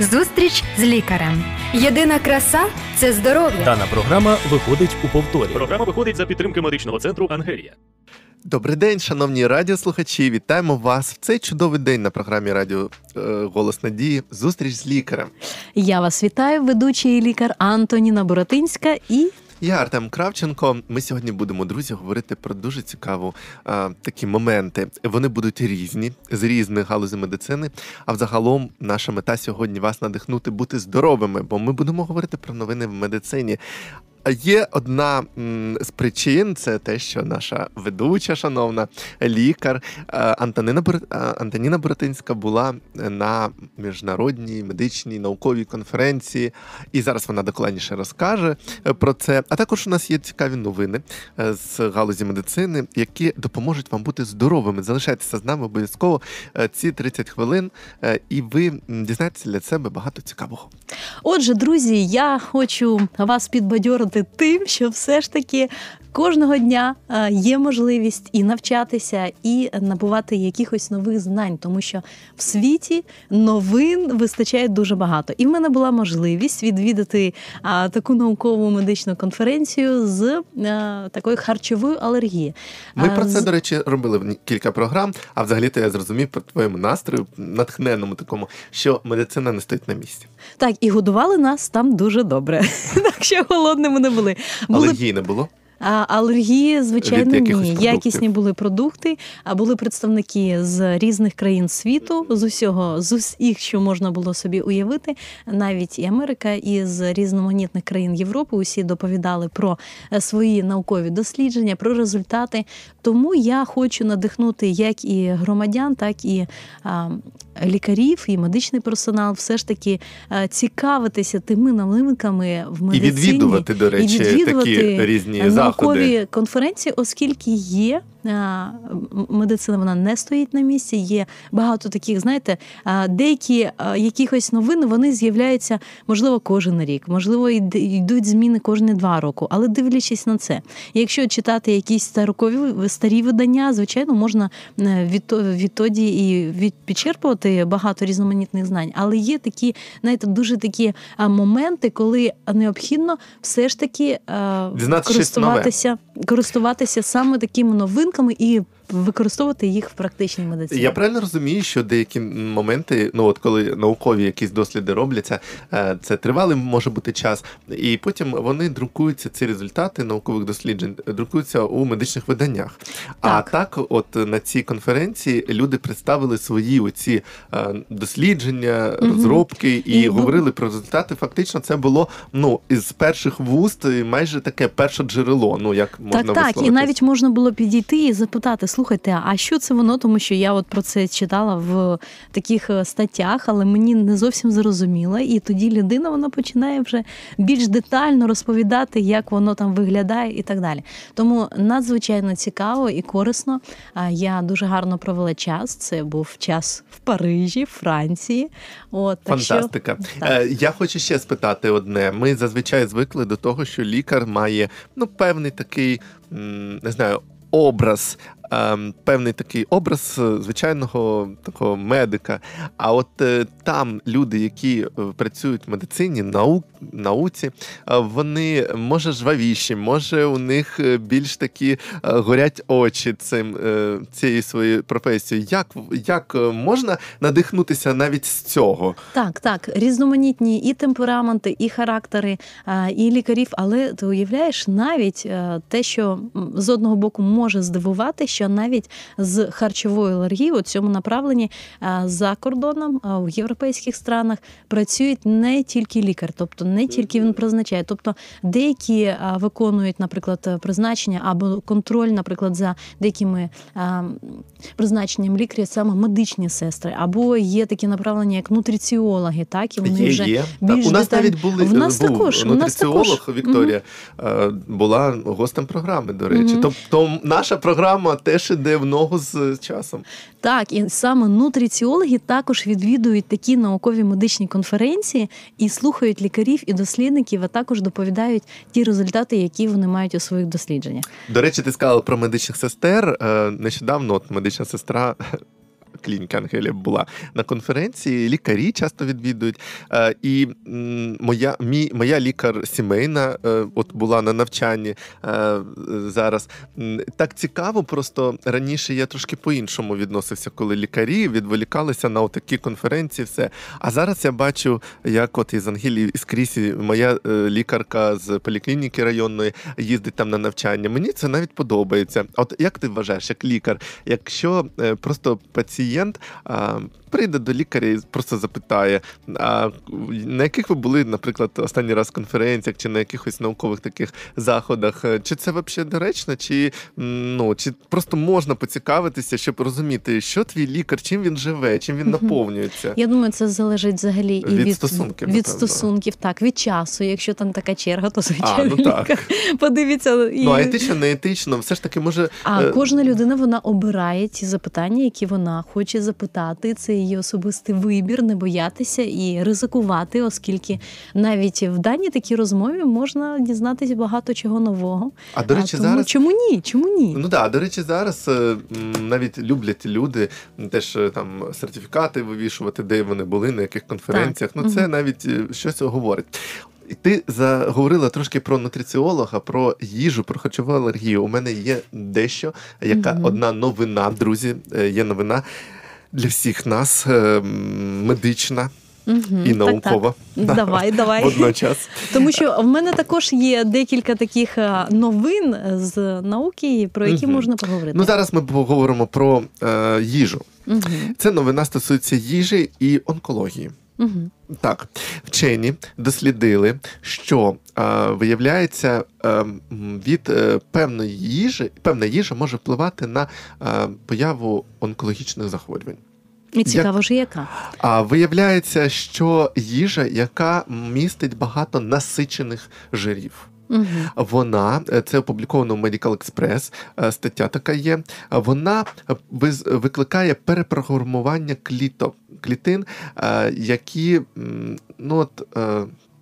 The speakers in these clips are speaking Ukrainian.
Зустріч з лікарем. Єдина краса це здоров'я. Дана програма виходить у повторі. Програма виходить за підтримки медичного центру Ангелія. Добрий день, шановні радіослухачі. Вітаємо вас в цей чудовий день на програмі Радіо е, Голос Надії. Зустріч з лікарем. Я вас вітаю, ведучий лікар Антоніна Боротинська і. Я Артем Кравченко. Ми сьогодні будемо, друзі, говорити про дуже цікаву а, такі моменти. Вони будуть різні з різних галузей медицини. А взагалом, наша мета сьогодні вас надихнути бути здоровими, бо ми будемо говорити про новини в медицині. Є одна з причин, це те, що наша ведуча, шановна лікар е, Антоніна е, Антоніна Боротинська була на міжнародній медичній науковій конференції, і зараз вона докладніше розкаже е, про це. А також у нас є цікаві новини з галузі медицини, які допоможуть вам бути здоровими. Залишайтеся з нами обов'язково ці 30 хвилин, і ви дізнаєтеся для себе багато цікавого. Отже, друзі, я хочу вас підбадьорити тим, що все ж таки кожного дня е, є можливість і навчатися, і набувати якихось нових знань, тому що в світі новин вистачає дуже багато. І в мене була можливість відвідати таку наукову медичну конференцію з е, такої харчової алергії. Ми про це, до речі, робили кілька програм. А взагалі-то я зрозумів по твоєму настрою, натхненному такому, що медицина не стоїть на місці. Так, і годували нас там дуже добре. Так що голодними не були. Алергії не було. А алергії, звичайно, ні. Продуктів. Якісні були продукти, а були представники з різних країн світу, з усього, з усіх, що можна було собі уявити, навіть і Америка, і з різноманітних країн Європи. Усі доповідали про е, свої наукові дослідження, про результати. Тому я хочу надихнути як і громадян, так і а, лікарів, і медичний персонал, все ж таки а, цікавитися тими новинками в медицині. І відвідувати, до речі, і відвідувати такі різні заходи наукові конференції, оскільки є медицина, вона не стоїть на місці. Є багато таких, знаєте, деякі якихось новини вони з'являються, можливо, кожен рік, можливо, йдуть зміни кожні два роки, але дивлячись на це. Якщо читати якісь старокові старі видання, звичайно, можна е, відтоді і підчерпувати багато різноманітних знань, але є такі, знаєте, дуже такі моменти, коли необхідно все ж таки користуватися, користуватися саме такими новинками і використовувати їх в практичній медицині. Я правильно розумію, що деякі моменти, ну от коли наукові якісь досліди робляться, е, це тривалий може бути час, і потім вони друкуються ці результати наукових досліджень, друкуються у медичних виданнях. Так. А так, от на цій конференції люди представили свої оці е, дослідження, угу. розробки і, і говорили про результати. Фактично, це було ну із перших вуст майже таке перше джерело. Ну як можна так, так, і навіть можна було підійти і запитати слухайте, а що це воно? Тому що я от про це читала в таких е, статтях, але мені не зовсім зрозуміло. І тоді людина вона починає вже більш детально розповідати, як воно там виглядає і так далі. Тому надзвичайно цікаво і корисно. Я дуже гарно провела час. Це був час в Парижі, Франції. От так фантастика. Що, так. Е, я хочу ще спитати одне. Ми зазвичай звикли до того, що лікар має ну певний такий не знаю образ певний такий образ е, звичайного такого медика. А от е, там люди, які е, працюють в медицині, наук, науці, вони може жвавіші, може у них більш такі горять очі цим цією своєю професією. Як як можна надихнутися навіть з цього? Так, так, різноманітні і темпераменти, і характери, і лікарів, але ти уявляєш навіть те, що з одного боку може здивувати що навіть з харчовою алергією у цьому направленні за кордоном в європейських странах працюють не тільки лікар, тобто не тільки він призначає, тобто деякі виконують, наприклад, призначення або контроль, наприклад, за деякими призначенням лікаря, саме медичні сестри, або є такі направлення, як нутриціологи, так і вони є, вже є. більш у нас навіть були в нас був також нутриціолог у нас також. Вікторія угу. була гостем програми. До речі, угу. тобто наша програма теж іде в ногу з часом. Так, і саме нутриціологи також відвідують такі наукові медичні конференції і слухають лікарів і дослідників, а також доповідають ті результати, які вони мають у своїх дослідженнях. До речі, ти сказала про медичних сестер. Е, нещодавно от медична сестра клініки Ангелія була на конференції. Лікарі часто відвідують. Е, І моя мій, моя лікар сімейна е, от була на навчанні е, зараз. Так цікаво, просто раніше я трошки по-іншому відносився, коли лікарі відволікалися на такі конференції. Все. А зараз я бачу, як от із Ангелії із Крісі, моя лікарка з поліклініки районної їздить там на навчання. Мені це навіть подобається. От як ти вважаєш, як лікар, якщо просто пацієнт а, прийде до лікаря і просто запитає, а на яких ви були, наприклад, останній раз конференціях чи на якихось наукових таких заходах, чи це взагалі доречно, чи ну чи просто можна поцікавитися, щоб розуміти, що твій лікар, чим він живе, чим він наповнюється? Я думаю, це залежить взагалі і Від від, стосунків, від стосунків, так, від часу. Якщо там така черга, то А, звичайно ну так. лікар подивиться і. Ну, а етично, не етично, все ж таки може. А е, кожна людина вона обирає ті запитання, які вона хоче запитати. Це її особистий вибір, не боятися і ризикувати, оскільки навіть в даній такій розмові можна дізнатися багато чого нового. А до речі, а, тому зараз чому ні? Чому ні? Ну да, до речі, зараз е, навіть люблять люди теж е, там сертифікати вивішувати, де вони були, на яких конференціях. Ну це Мгм. навіть е, щось говорить. І ти заговорила трошки про нутриціолога, про їжу, про харчову алергію. У мене є дещо, яка Мгм. одна новина, друзі, е, є новина для всіх нас, е, медична Мгм, і так, наукова. Так. Давай, давай. Водночас. Тому що в мене також є декілька таких е, новин з науки, про які Мгм. можна поговорити. Ну зараз ми поговоримо про е, їжу. Мгм, Це новина стосується їжі і онкології. Так, вчені дослідили, що е, виявляється, е, від е, певної їжі, певна їжа може впливати на е, появу онкологічних захворювань. І цікаво ж яка. А виявляється, що їжа, яка містить багато насичених жирів. Угу. Вона е, це опубліковано в Medical Express, е, стаття така є. Вона е, викликає перепрограмування кліто, клітин, які ну, от,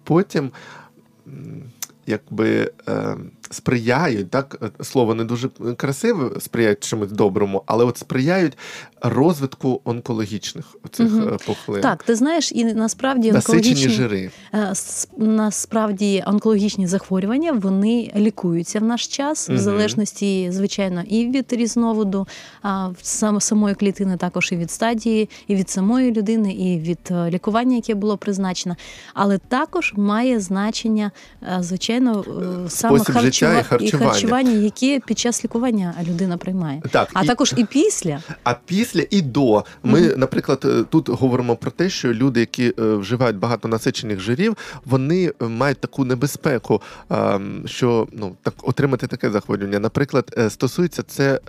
потім. Якби сприяють, так е, слово не дуже красиве, сприяють чомусь доброму, але от сприяють розвитку онкологічних оцих Мгм. е. Так, ти знаєш, і насправді онкологічні жири. е, насправді онкологічні захворювання вони лікуються в наш час, в залежності, звичайно, і від різновиду а, в самої клітини, також і від стадії, і від самої людини, і від лікування, яке було призначено. Але також має значення, звичайно, саме Спосіб життя і харчування. харчування, яке під час лікування людина приймає. Так, А і- також і після. А після і до ми, Мгм. наприклад, е, тут говоримо про те, що люди, які е, вживають багато насичених жирів, вони е, мають таку небезпеку, що ну так отримати таке захворювання. Наприклад, стосується це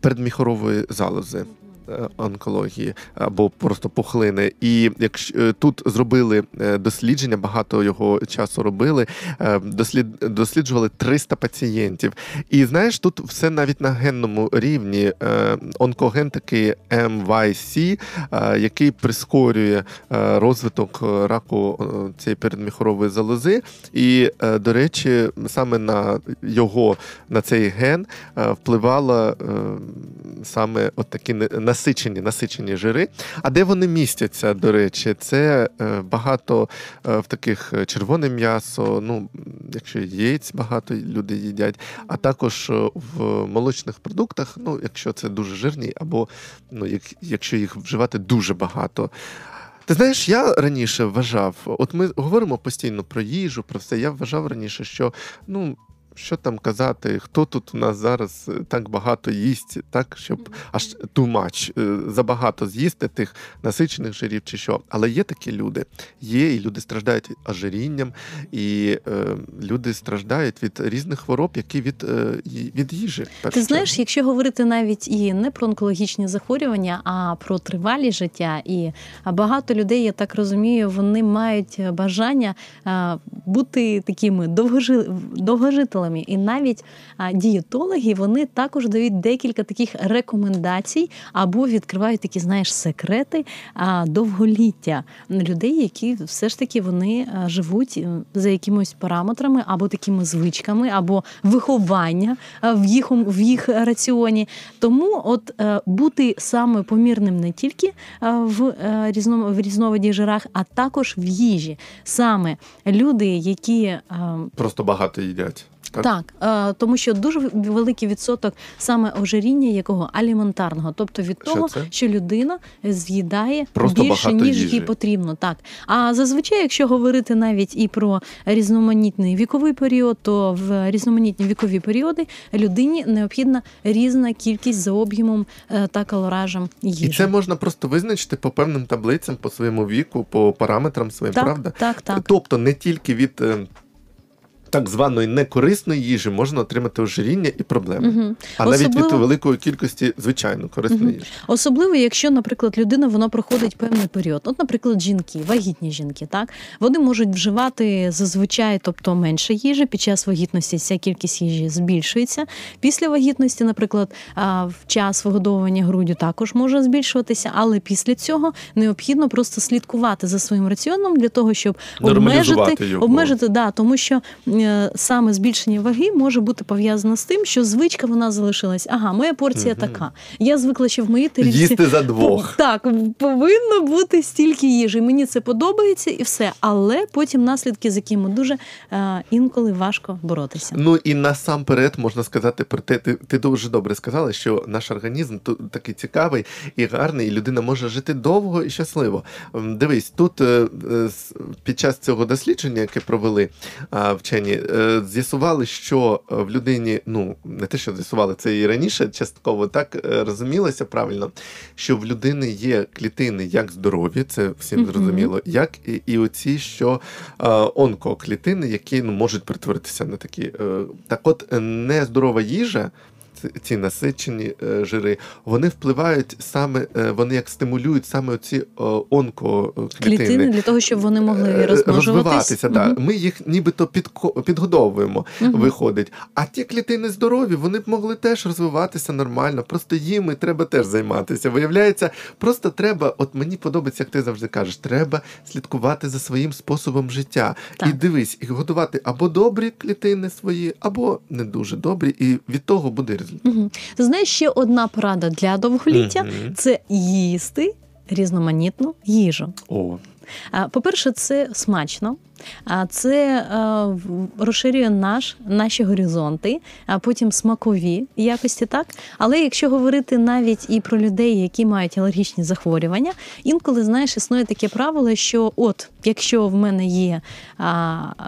передміхорової залози. Е, Онкології або просто пухлини, і якщо е, тут зробили е, дослідження, багато його часу робили. Дослід досліджували 300 пацієнтів, і знаєш, тут все навіть на генному рівні. Онкоген такий MYC, е, який прискорює розвиток раку цієї передміхорової залози. І, до речі, саме на його на цей ген впливало е, саме от такі насичені, насичені жири. А де вони містяться, до речі, це е, багато е, в таких е, червоне м'ясо, ну, якщо яєць багато люди їдять, а також в молочних продуктах, ну, якщо це дуже жирні, або ну, як, якщо їх вживати дуже багато. Ти знаєш, я раніше вважав, от ми говоримо постійно про їжу, про все. Я вважав раніше, що ну. Що там казати, хто тут у нас зараз е, так багато їсть, так щоб аж much, е, забагато з'їсти тих насичених жирів чи що. Але є такі люди, є, і люди страждають ожирінням, і е, люди страждають від різних хвороб, які від, е, від їжі. Ти знаєш, якщо говорити навіть і не про онкологічні захворювання, а про тривалі життя, і багато людей, я так розумію, вони мають бажання а, бути такими довгожи... довгожителями, джерелами. І навіть дієтологи вони також дають декілька таких рекомендацій або відкривають такі, знаєш, секрети довголіття людей, які все ж таки вони живуть за якимось параметрами або такими звичками, або виховання в їх в їх раціоні. Тому от е, бути саме помірним не тільки в е, різно, в різновиді жирах, а також в їжі. Саме люди, які е, Просто багато їдять. Так? так, е, тому що дуже великий відсоток саме ожиріння якого аліментарного, тобто від Що того, це? що людина з'їдає Просто більше ніж їжі. їй потрібно. Так а зазвичай, якщо говорити навіть і про різноманітний віковий період, то в різноманітні вікові періоди людині необхідна різна кількість за об'ємом е, та калоражем їжі. І це можна просто визначити по певним таблицям, по своєму віку, по параметрам своїм, так, правда? так, так. Тобто не тільки від е, так званої некорисної їжі можна отримати ожиріння і проблеми, Угу. а навіть від великої кількості звичайно корисної Мгм. їжі. Особливо, якщо, наприклад, людина вона проходить певний період. От, наприклад, жінки, вагітні жінки, так вони можуть вживати зазвичай, тобто менше їжі. Під час вагітності ця кількість їжі збільшується. Після вагітності, наприклад, в час вигодовування груддю також може збільшуватися, але після цього необхідно просто слідкувати за своїм раціоном для того, щоб обмежити, його. обмежити да, тому що саме збільшення ваги може бути пов'язано з тим, що звичка вона залишилась. Ага, моя порція Мгм. така. Я звикла, що в моїй тарілці Їсти за двох. так, повинно бути стільки їжі. Мені це подобається і все. Але потім наслідки, з якими дуже е, інколи важко боротися. Ну і насамперед можна сказати про те, ти, ти дуже добре сказала, що наш організм тут такий цікавий і гарний, і людина може жити довго і щасливо. Дивись, тут е, е, під час цього дослідження, яке провели вчені, е, з'ясували, що е, в людині, ну не те, що з'ясували, це і раніше частково так е, розумілося правильно, що в людини є клітини як здорові, це всім зрозуміло, як і, і оці, що онкоклітини, які ну, можуть перетворитися на такі. Так от нездорова їжа. Ці- Ці насичені е, жири, вони впливають саме, е, вони як стимулюють саме оці е, онкоклітини. Клітини для того, щоб вони могли Е, розмножуватись. розвиватися. Да. Ми їх нібито підгодовуємо, Мгм. виходить. А ті клітини здорові, вони б могли теж розвиватися нормально. Просто їм і треба теж займатися. Виявляється, просто треба, от мені подобається, як ти завжди кажеш, треба слідкувати за своїм способом життя. Так. І дивись, і готувати або добрі клітини свої, або не дуже добрі, і від того буде результат. Мгм. Ти знаєш, ще одна порада для довголіття угу. це їсти різноманітну їжу. О, По-перше, це смачно. Це розширює наш, наші горизонти, а потім смакові якості, так. Але якщо говорити навіть і про людей, які мають алергічні захворювання, інколи знаєш, існує таке правило, що от якщо в мене є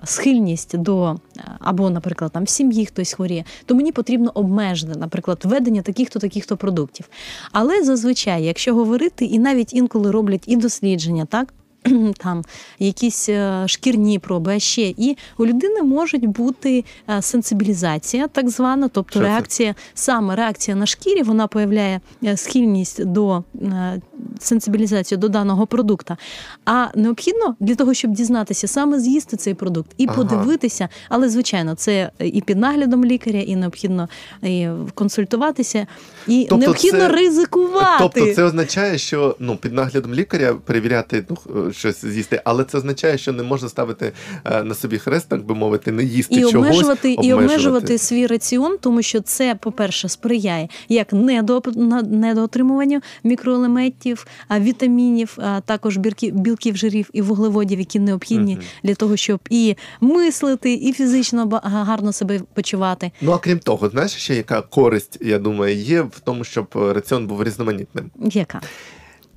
схильність до або, наприклад, там в сім'ї хтось хворіє, то мені потрібно обмежити, наприклад, введення таких-то таких-то продуктів. Але зазвичай, якщо говорити, і навіть інколи роблять і дослідження, так там якісь е, шкірні проби, а ще і у людини можуть бути е, сенсибілізація, так звана, тобто Що це? реакція, саме реакція на шкірі, вона появляє е, схильність до сенсибілізації до даного продукта. А необхідно для того, щоб дізнатися, саме з'їсти цей продукт і Ага. подивитися, але звичайно, це і під наглядом лікаря, і необхідно і консультуватися, і Тобто необхідно це- ризикувати. Тобто це означає, що ну під наглядом лікаря перевіряти ну, щось з'їсти, але це означає, що не можна ставити е, на собі хрест, так би мовити, не їсти і чогось. обмежувати, і обмежувати свій раціон, тому що це, по-перше, сприяє як недо, недоотримуванню мікроелементів, а, вітамінів, а також білків, жирів і вуглеводів, які необхідні Мгм. для того, щоб і мислити, і фізично гарно себе почувати. Ну а крім того, знаєш, ще яка користь, я думаю, є в тому, щоб е, раціон був різноманітним. Яка?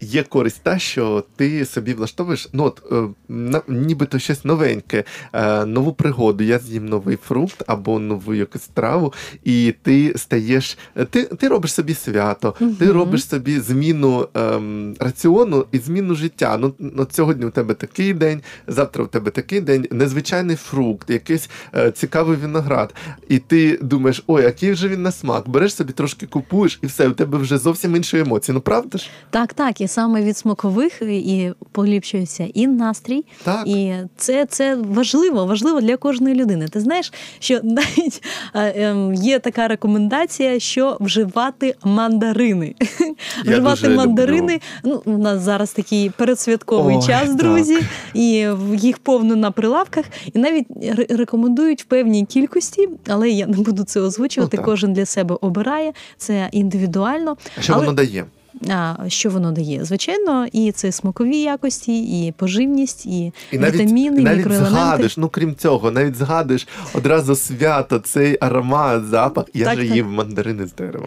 Є користь та, що ти собі влаштовуєш, ну от е, нібито щось новеньке, е, нову пригоду. Я з'їм новий фрукт або нову якусь страву, і ти стаєш. Ти, ти робиш собі свято, ти робиш собі зміну ем, раціону і зміну життя. Ну, ну сьогодні у тебе такий день, завтра у тебе такий день, незвичайний фрукт, якийсь е, цікавий виноград. І ти думаєш, ой, який же він на смак. Береш собі трошки купуєш, і все, у тебе вже зовсім інші емоції. Ну правда ж? Так, так. І саме від смакових і поліпшується і настрій, Так. і це, це важливо, важливо для кожної людини. Ти знаєш, що навіть ем, є така рекомендація, що вживати мандарини. Я вживати дуже мандарини. Ну, у нас зараз такий передсвятковий Ой, час, так. друзі, і в- їх повно на прилавках, і навіть рекомендують в певній кількості, але я не буду це озвучувати. Ну. Кожен для себе обирає це індивідуально. А що Але- воно дає? А що воно дає? Звичайно, і це смакові якості, і поживність, і, І навіть, вітаміни, навіть мікроелементи. згадуєш, ну крім цього, навіть згадуєш одразу свято, цей аромат, запах. Я Так, же так. їв мандарини з дерева.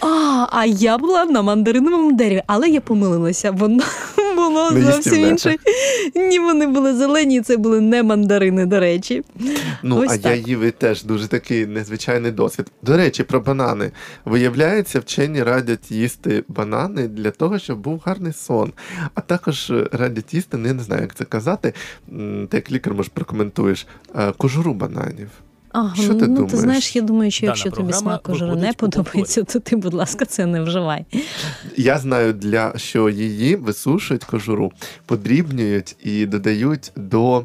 А, а я була на мандариновому дереві, але я помилилася. Воно було Не зовсім їстівне. інше. Ні, вони були зелені, це були не мандарини, до речі. Ну, Ось а я так. їв і теж дуже такий незвичайний досвід. До речі, про банани. Виявляється, вчені радять їсти банани для того, щоб був гарний сон. А також е, радять їсти, ну, не знаю, як це казати. Ти як лікар, може, прокоментуєш е, кожуру бананів. А, Що ти ну, думаєш? ти знаєш, я думаю, що Дана якщо тобі смак уже не подобається, то ти, будь ласка, це не вживай. Я знаю, для що її висушують кожуру, подрібнюють і додають до е,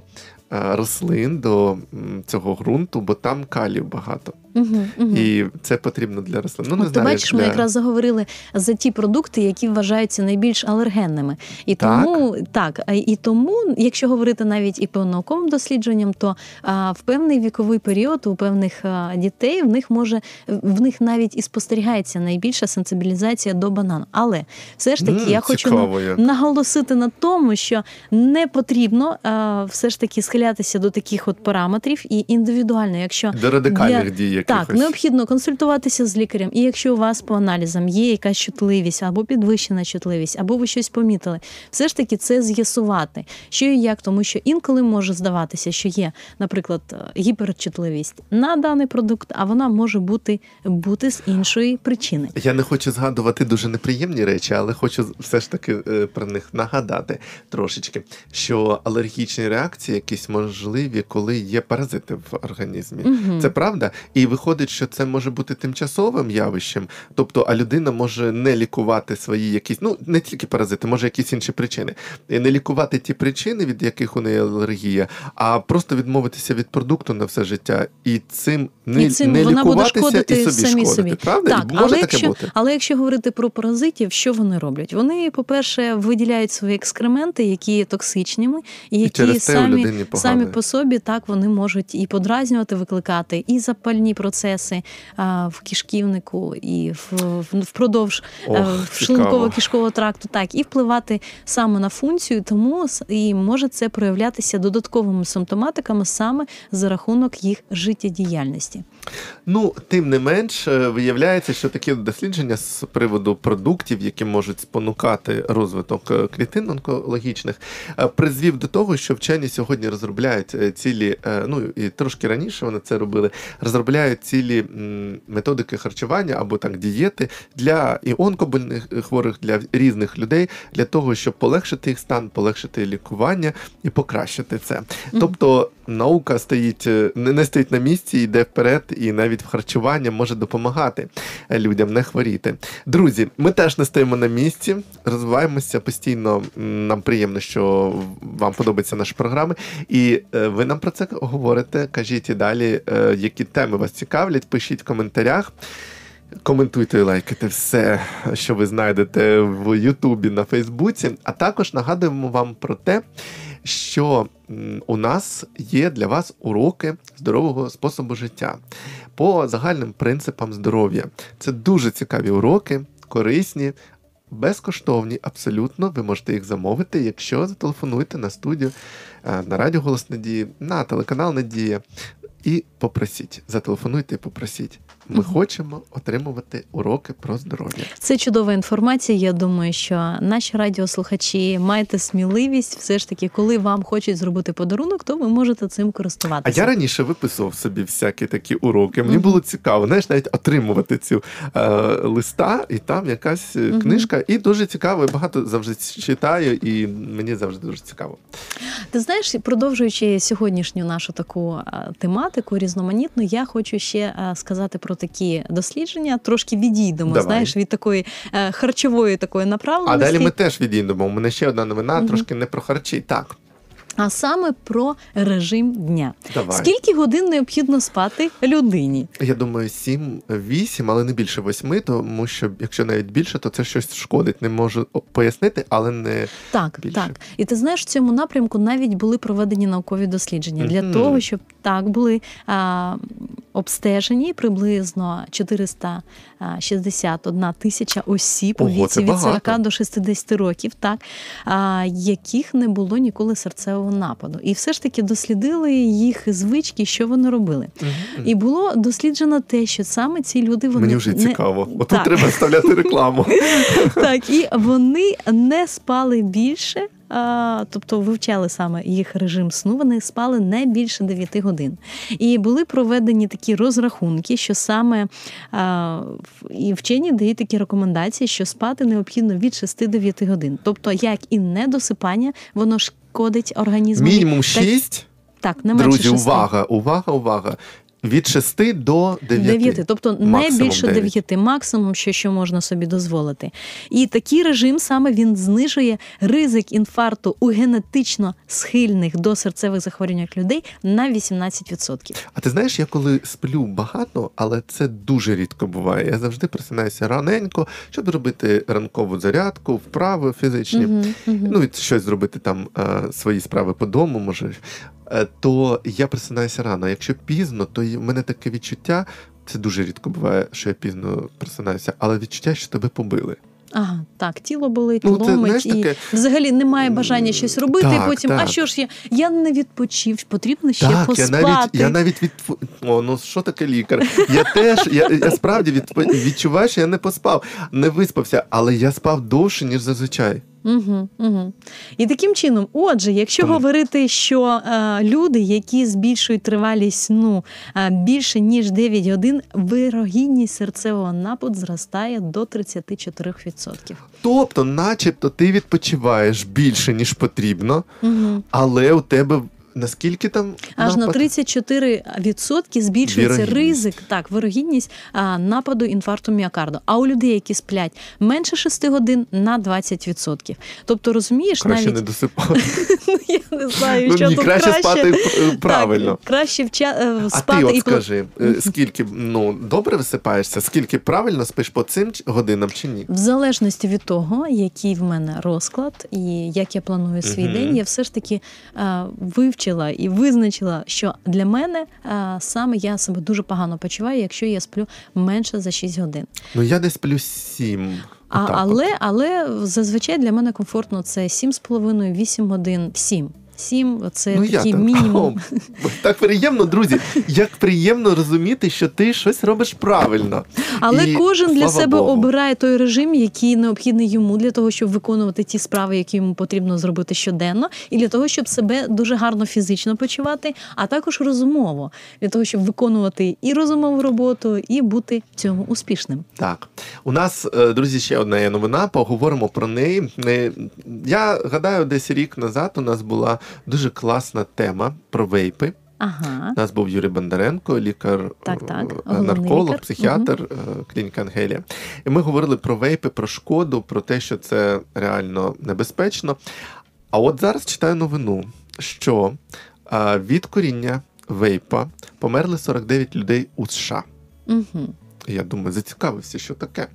рослин, до цього ґрунту, бо там калію багато. Угу, угу. І це потрібно для рослин. Ну, не От знаю, як бачиш, ми якраз заговорили за ті продукти, які вважаються найбільш алергенними. І Так? тому так, і тому, якщо говорити навіть і по науковим дослідженням, то а, в певний віковий період у певних а, дітей в них може в них навіть і спостерігається найбільша сенсибілізація до банану. Але все ж таки, М, я хочу цікаво як. наголосити на тому, що не потрібно а, все ж таки схилятися до таких от параметрів і індивідуально, якщо До радикальних для- дій якихось. так, необхідно консультуватися з лікарем. І якщо у вас по аналізам є якась чутливість або підвищена чутливість, або ви щось помітили, все ж таки це з'ясувати, що і як, тому що інколи може здаватися, що є, наприклад, е, гіперчутливість на даний продукт, а вона може бути, бути з іншої причини. Я не хочу згадувати дуже неприємні речі, але хочу все ж таки е, про них нагадати трошечки, що алергічні реакції якісь можливі, коли є паразити в організмі. Мгм. Це правда? І виходить, що це може бути тимчасовим явищем, тобто, а людина може не лікувати свої якісь, ну не тільки паразити, може якісь інші причини. І не лікувати ті причини, від яких у неї алергія, а просто відмовитися від продукту на все життя і цим не, і цим не вона буде шкодити і собі самі шкодити. собі. Правда? Так, може але таке якщо, бути? але якщо говорити про паразитів, що вони роблять? Вони, по-перше, виділяють свої екскременти, які є токсичними, і які через самі, самі по собі так вони можуть і подразнювати, викликати і запальні процеси а, в кишківнику, і в, в- впродовж е, шлунково-кишкового тракту, так, і впливати саме на функцію, тому і може це проявлятися додатковими симптоматиками саме за рахунок їх життєдіяльності. Ну, тим не менш, е, виявляється, що такі дослідження з приводу продуктів, які можуть спонукати розвиток е, клітин онкологічних, е, призвів до того, що вчені сьогодні розробляють цілі, ну і трошки раніше вони це робили, розробляють цілі методики харчування або так дієти для і онкобольних хворих, для різних людей, для того, щоб полегшити їх стан, полегшити лікування і покращити це. Тобто наука стоїть не стоїть на місці, йде вперед, і навіть в харчуванні може допомагати е, людям не хворіти. Друзі, ми теж не стоїмо на місці, розвиваємося постійно. Нам приємно, що вам подобаються наші програми, і е, ви нам про це говорите. Кажіть і далі, е, які теми вас цікавлять. Пишіть в коментарях. Коментуйте і лайкайте все, що ви знайдете в Ютубі на Фейсбуці. А також нагадуємо вам про те, що у нас є для вас уроки здорового способу життя по загальним принципам здоров'я. Це дуже цікаві уроки, корисні. Безкоштовні, абсолютно, ви можете їх замовити, якщо зателефонуєте на студію е, на радіо Голос Надії, на телеканал Надія і попросіть. Зателефонуйте і попросіть. Ми хочемо отримувати уроки про здоров'я. Це чудова інформація. Я думаю, що наші радіослухачі маєте сміливість, все ж таки, коли вам хочуть зробити подарунок, то ви можете цим користуватися. А я раніше виписував собі всякі такі уроки. Мені було цікаво, знаєш, навіть отримувати цю е, листа, і там якась е, книжка. І дуже цікаво, я багато завжди читаю, і мені завжди дуже цікаво. Ти знаєш, продовжуючи сьогоднішню нашу таку тематику різноманітну, я хочу ще сказати про такі дослідження. Трошки відійдемо, Давай. знаєш, від такої е, харчової такої А далі ми теж відійдемо. У мене ще одна новина, Мгм. трошки не про харчі. Так, а саме про режим дня. давай. Скільки годин необхідно спати людині? Я думаю, 7-8, але не більше 8, тому що якщо навіть більше, то це щось шкодить. Не можу пояснити, але не Так, Більше. так. І ти знаєш, в цьому напрямку навіть були проведені наукові дослідження для Мгм. того, щоб так були а, обстежені приблизно 461 тисяча осіб у віці від багато. 40 до 60 років, так, а, яких не було ніколи серцевого нападу. І все ж таки дослідили їх звички, що вони робили. І було досліджено те, що саме ці люди вони мені вже не... цікаво. Отут Так. треба вставляти рекламу. Так, і вони не спали більше. А, тобто вивчали саме їх режим сну, вони спали не більше 9 годин. І були проведені такі розрахунки, що саме а, і вчені дають такі рекомендації, що спати необхідно від 6 до 9 годин. Тобто, як і недосипання, воно шкодить організму. Мінімум 6. Так, не менше Друзі, 6. увага, увага, увага. Від 6 до 9. 9, тобто не Максимум більше 9. 9, максимум, що, що можна собі дозволити. І такий режим саме він знижує ризик інфаркту у генетично схильних до серцевих захворювань людей на 18%. А ти знаєш, я коли сплю багато, але це дуже рідко буває. Я завжди просинаюся раненько, щоб зробити ранкову зарядку, вправи фізичні. Мгм. Ну, і щось зробити там е, свої справи по дому, може. Е, то я просинаюся рано. Якщо пізно, то в мене таке відчуття. Це дуже рідко буває, що я пізно просинаюся, але відчуття, що тебе побили. Ага, так, тіло болить, Ну, це, ломить, знаєш, і таке- взагалі немає бажання щось робити. Так, і потім, а що ж я? Я не відпочив, потрібно ще так, я навіть я навіть від О, ну що таке лікар? Я теж я, я справді від... відчуваю, що я не поспав, не виспався, але я спав довше, ніж зазвичай. Угу, угу. І таким чином, отже, якщо так. говорити, що е, люди, які збільшують тривалість сну е, більше ніж 9 годин, вирогідність серцевого нападу зростає до 34%. Тобто, начебто, ти відпочиваєш більше, ніж потрібно, Угу. але у тебе наскільки там Аж на 34% збільшується Вірогідність. ризик, так, вирогідність а, нападу інфаркту міокарду. А у людей, які сплять менше 6 годин, на 20%. Тобто, розумієш, краще навіть не досипати. ну, я не знаю, Ну, що ні, тут краще спати е, правильно. Так, краще вча... е, А ти от і скажи, е, скільки ну добре висипаєшся, скільки правильно спиш по цим годинам чи ні? в залежності від того, який в мене розклад і як я планую свій Мгм. день, я все ж таки е, вивчила і визначила, що для мене а, саме я себе дуже погано почуваю, якщо я сплю менше за 6 годин. Ну я десь плюс сім. А, але, але зазвичай для мене комфортно це 7,5-8 годин. 7. 7 – це ну, такий там. мінімум. О, так приємно, друзі. Як приємно розуміти, що ти щось робиш правильно. Але І, кожен для себе Богу. обирає той режим, який необхідний йому для того, щоб виконувати ті справи, які йому потрібно зробити щоденно, і для того, щоб себе дуже гарно фізично почувати, а також розумово, для того, щоб виконувати і розумову роботу, і бути в цьому успішним. Так, у нас, е, друзі, ще одна є новина. Поговоримо про неї. Я гадаю, десь рік назад у нас була дуже класна тема про вейпи. Ага. У нас був Юрій Бондаренко, лікар, Так, так, е, нарколог, лікар. психіатр, е, клініка Ангелія. І ми говорили про вейпи, про шкоду, про те, що це реально небезпечно. А от зараз читаю новину, що е, від коріння вейпа померли 49 людей у США. Угу. Я думаю, зацікавився, що таке.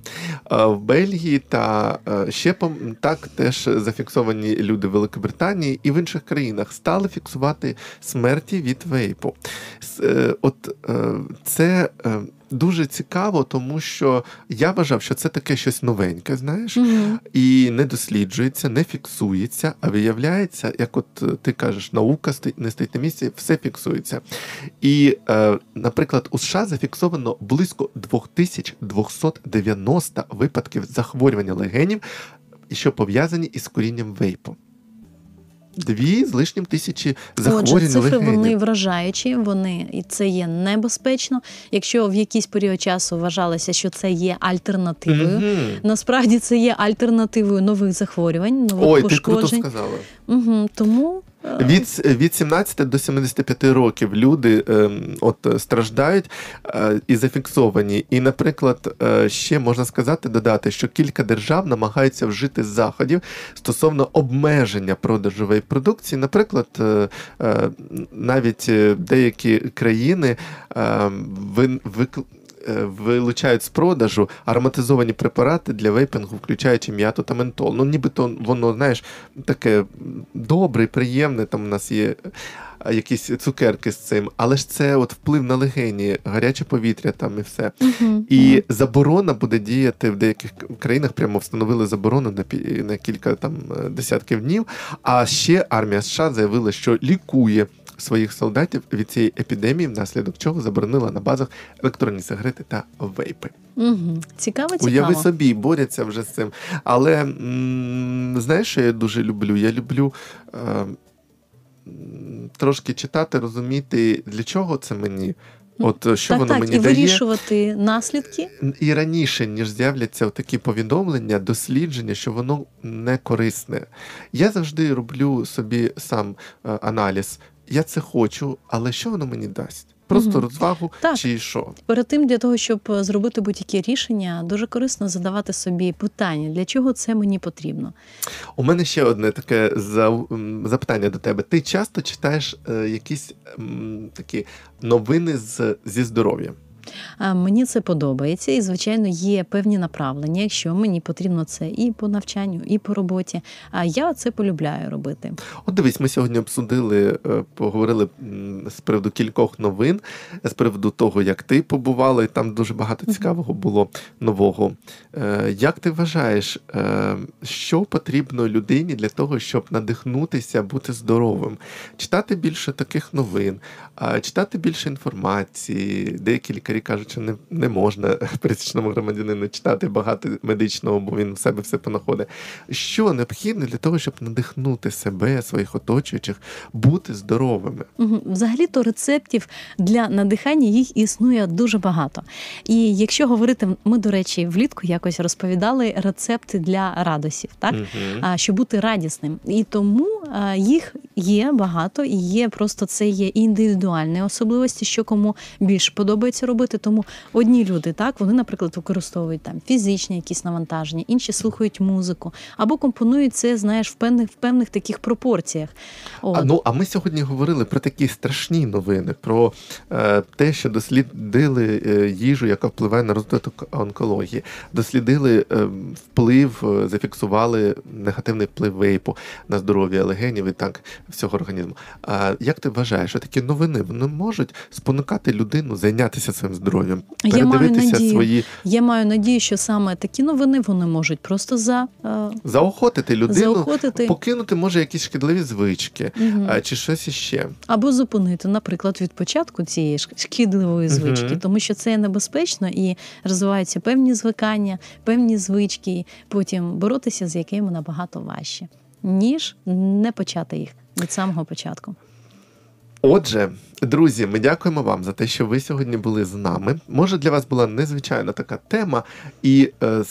Е, В Бельгії та щепом так теж зафіксовані люди Великобританії і в інших країнах стали фіксувати смерті від вейпу. Е, От е, це е, дуже цікаво, тому що я вважав, що це таке щось новеньке, знаєш, Угу. і не досліджується, не фіксується, а виявляється, як от е, ти кажеш, наука не стоїть на місці, все фіксується. І, е, наприклад, у США зафіксовано близько 2290 випадків захворювання легенів, що пов'язані із курінням вейпу. Дві з лишнім тисячі Отже, цифри вони вражаючі, вони і це є небезпечно. Якщо в якийсь період часу вважалося, що це є альтернативою. Мгм. Насправді це є альтернативою нових захворювань, нових Ой, ти круто пошкоджень. сказала. Угу. Тому Від, від 17 до 75 років люди ем, от е, страждають е, і зафіксовані. І, наприклад, е, ще можна сказати, додати, що кілька держав намагаються вжити заходів стосовно обмеження продажу вейп-продукції. Наприклад, навіть деякі країни е, ви, Вилучають з продажу ароматизовані препарати для вейпінгу, включаючи м'яту та ментол. Ну, нібито воно, знаєш, таке добре, приємне. Там у нас є е, якісь цукерки з цим, але ж це от вплив на легені, гаряче повітря там і все. мгм. І заборона буде діяти в деяких країнах. Прямо встановили заборону на пі- на кілька там е, десятків днів. А ще армія США заявила, що лікує. Своїх солдатів від цієї епідемії, внаслідок чого заборонила на базах електронні сигарети та вейпи. Угу. Цікаво, цікаво. Уяви собі, борються вже з цим. Але м, знаєш, що я дуже люблю? Я люблю е, трошки читати, розуміти, для чого це мені. От що так, воно так, мені і дає. вирішувати наслідки. І раніше, ніж з'являться такі повідомлення, дослідження, що воно не корисне. Я завжди роблю собі сам е, аналіз. Я це хочу, але що воно мені дасть? Просто Мгм. розвагу Так. чи що? Перед тим для того, щоб е, зробити будь-які рішення, дуже корисно задавати собі питання, для чого це мені потрібно. У мене ще одне таке запитання до тебе. Ти часто читаєш е, якісь такі новини з, зі здоров'ям? А Мені це подобається, і звичайно є певні направлення, якщо мені потрібно це і по навчанню, і по роботі. А я це полюбляю робити. От дивись, ми сьогодні обсудили, е, поговорили з приводу кількох новин, з приводу того, як ти побувала, і там дуже багато цікавого було нового. Е, Як ти вважаєш, е, що потрібно людині для того, щоб надихнутися, бути здоровим? Читати більше таких новин, читати більше інформації. Деякі лікарі кажуть, що не, не можна пересічному громадянину читати багато медичного, бо він в себе все понаходить. Що необхідно для того, щоб надихнути себе, своїх оточуючих, бути здоровими? Мгм. Взагалі-то рецептів для надихання їх існує дуже багато. І якщо говорити, ми, до речі, влітку якось розповідали рецепти для радосів, так? А, щоб бути радісним. І тому їх є багато, і є просто це є індивідуальні особливості, що кому більше подобається робити. Тому одні люди, так, вони, наприклад, використовують там фізичні якісь навантаження, інші слухають музику або компонують це, знаєш, в певних в певних таких пропорціях. От. А, ну, а ми сьогодні говорили про такі страшні новини, про е, те, що дослідили е, їжу, яка впливає на розвиток онкології, дослідили е, вплив, е, зафіксували негативний вплив вейпу на здоров'я легенів і так всього організму. А як ти вважаєш, що такі новини вони можуть спонукати людину зайнятися своїм здоров'ям, Я маю надію. свої Я маю надію, що саме такі новини вони можуть просто за, е, заохотити людину, заохотити покинути може якісь шкідливі звички. А, Чи щось іще. або зупинити, наприклад, від початку цієї шкідливої звички, тому що це небезпечно і розвиваються певні звикання, певні звички, і потім боротися з якими набагато важче, ніж не почати їх від самого початку. Отже, друзі, ми дякуємо вам за те, що ви сьогодні були з нами. Може, для вас була незвичайна така тема і е,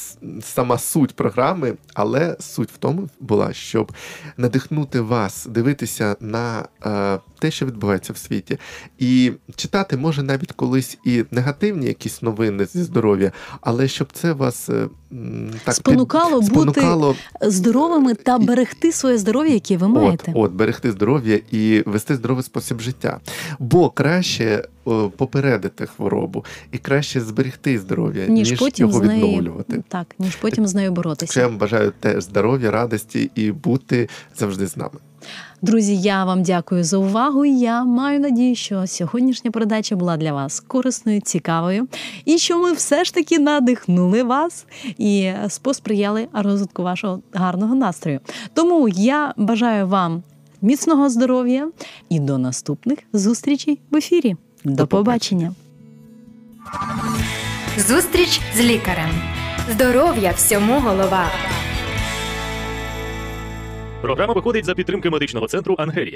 сама суть програми, але суть в тому була, щоб надихнути вас дивитися на е, те, що відбувається в світі, і читати може навіть колись і негативні якісь новини зі здоров'я, але щоб це вас е, так під- Спонукало бути Здоровими та берегти своє здоров'я, яке ви От, маєте. от, берегти здоров'я і вести здоровий спосіб життя. Бо краще попередити хворобу і краще зберегти здоров'я, ніж, ніж, потім його з нею відновлювати. так, ніж потім з нею Що я боротися. вам бажаю теж здоров'я, радості і бути завжди з нами. Друзі, я вам дякую за увагу. Я маю надію, що сьогоднішня передача була для вас корисною, цікавою, і що ми все ж таки надихнули вас і посприяли розвитку вашого гарного настрою. Тому я бажаю вам міцного здоров'я і до наступних зустрічей в ефірі. До, До побачення. Зустріч з лікарем. Здоров'я всьому голова. Програма виходить за підтримки медичного центру Ангелія.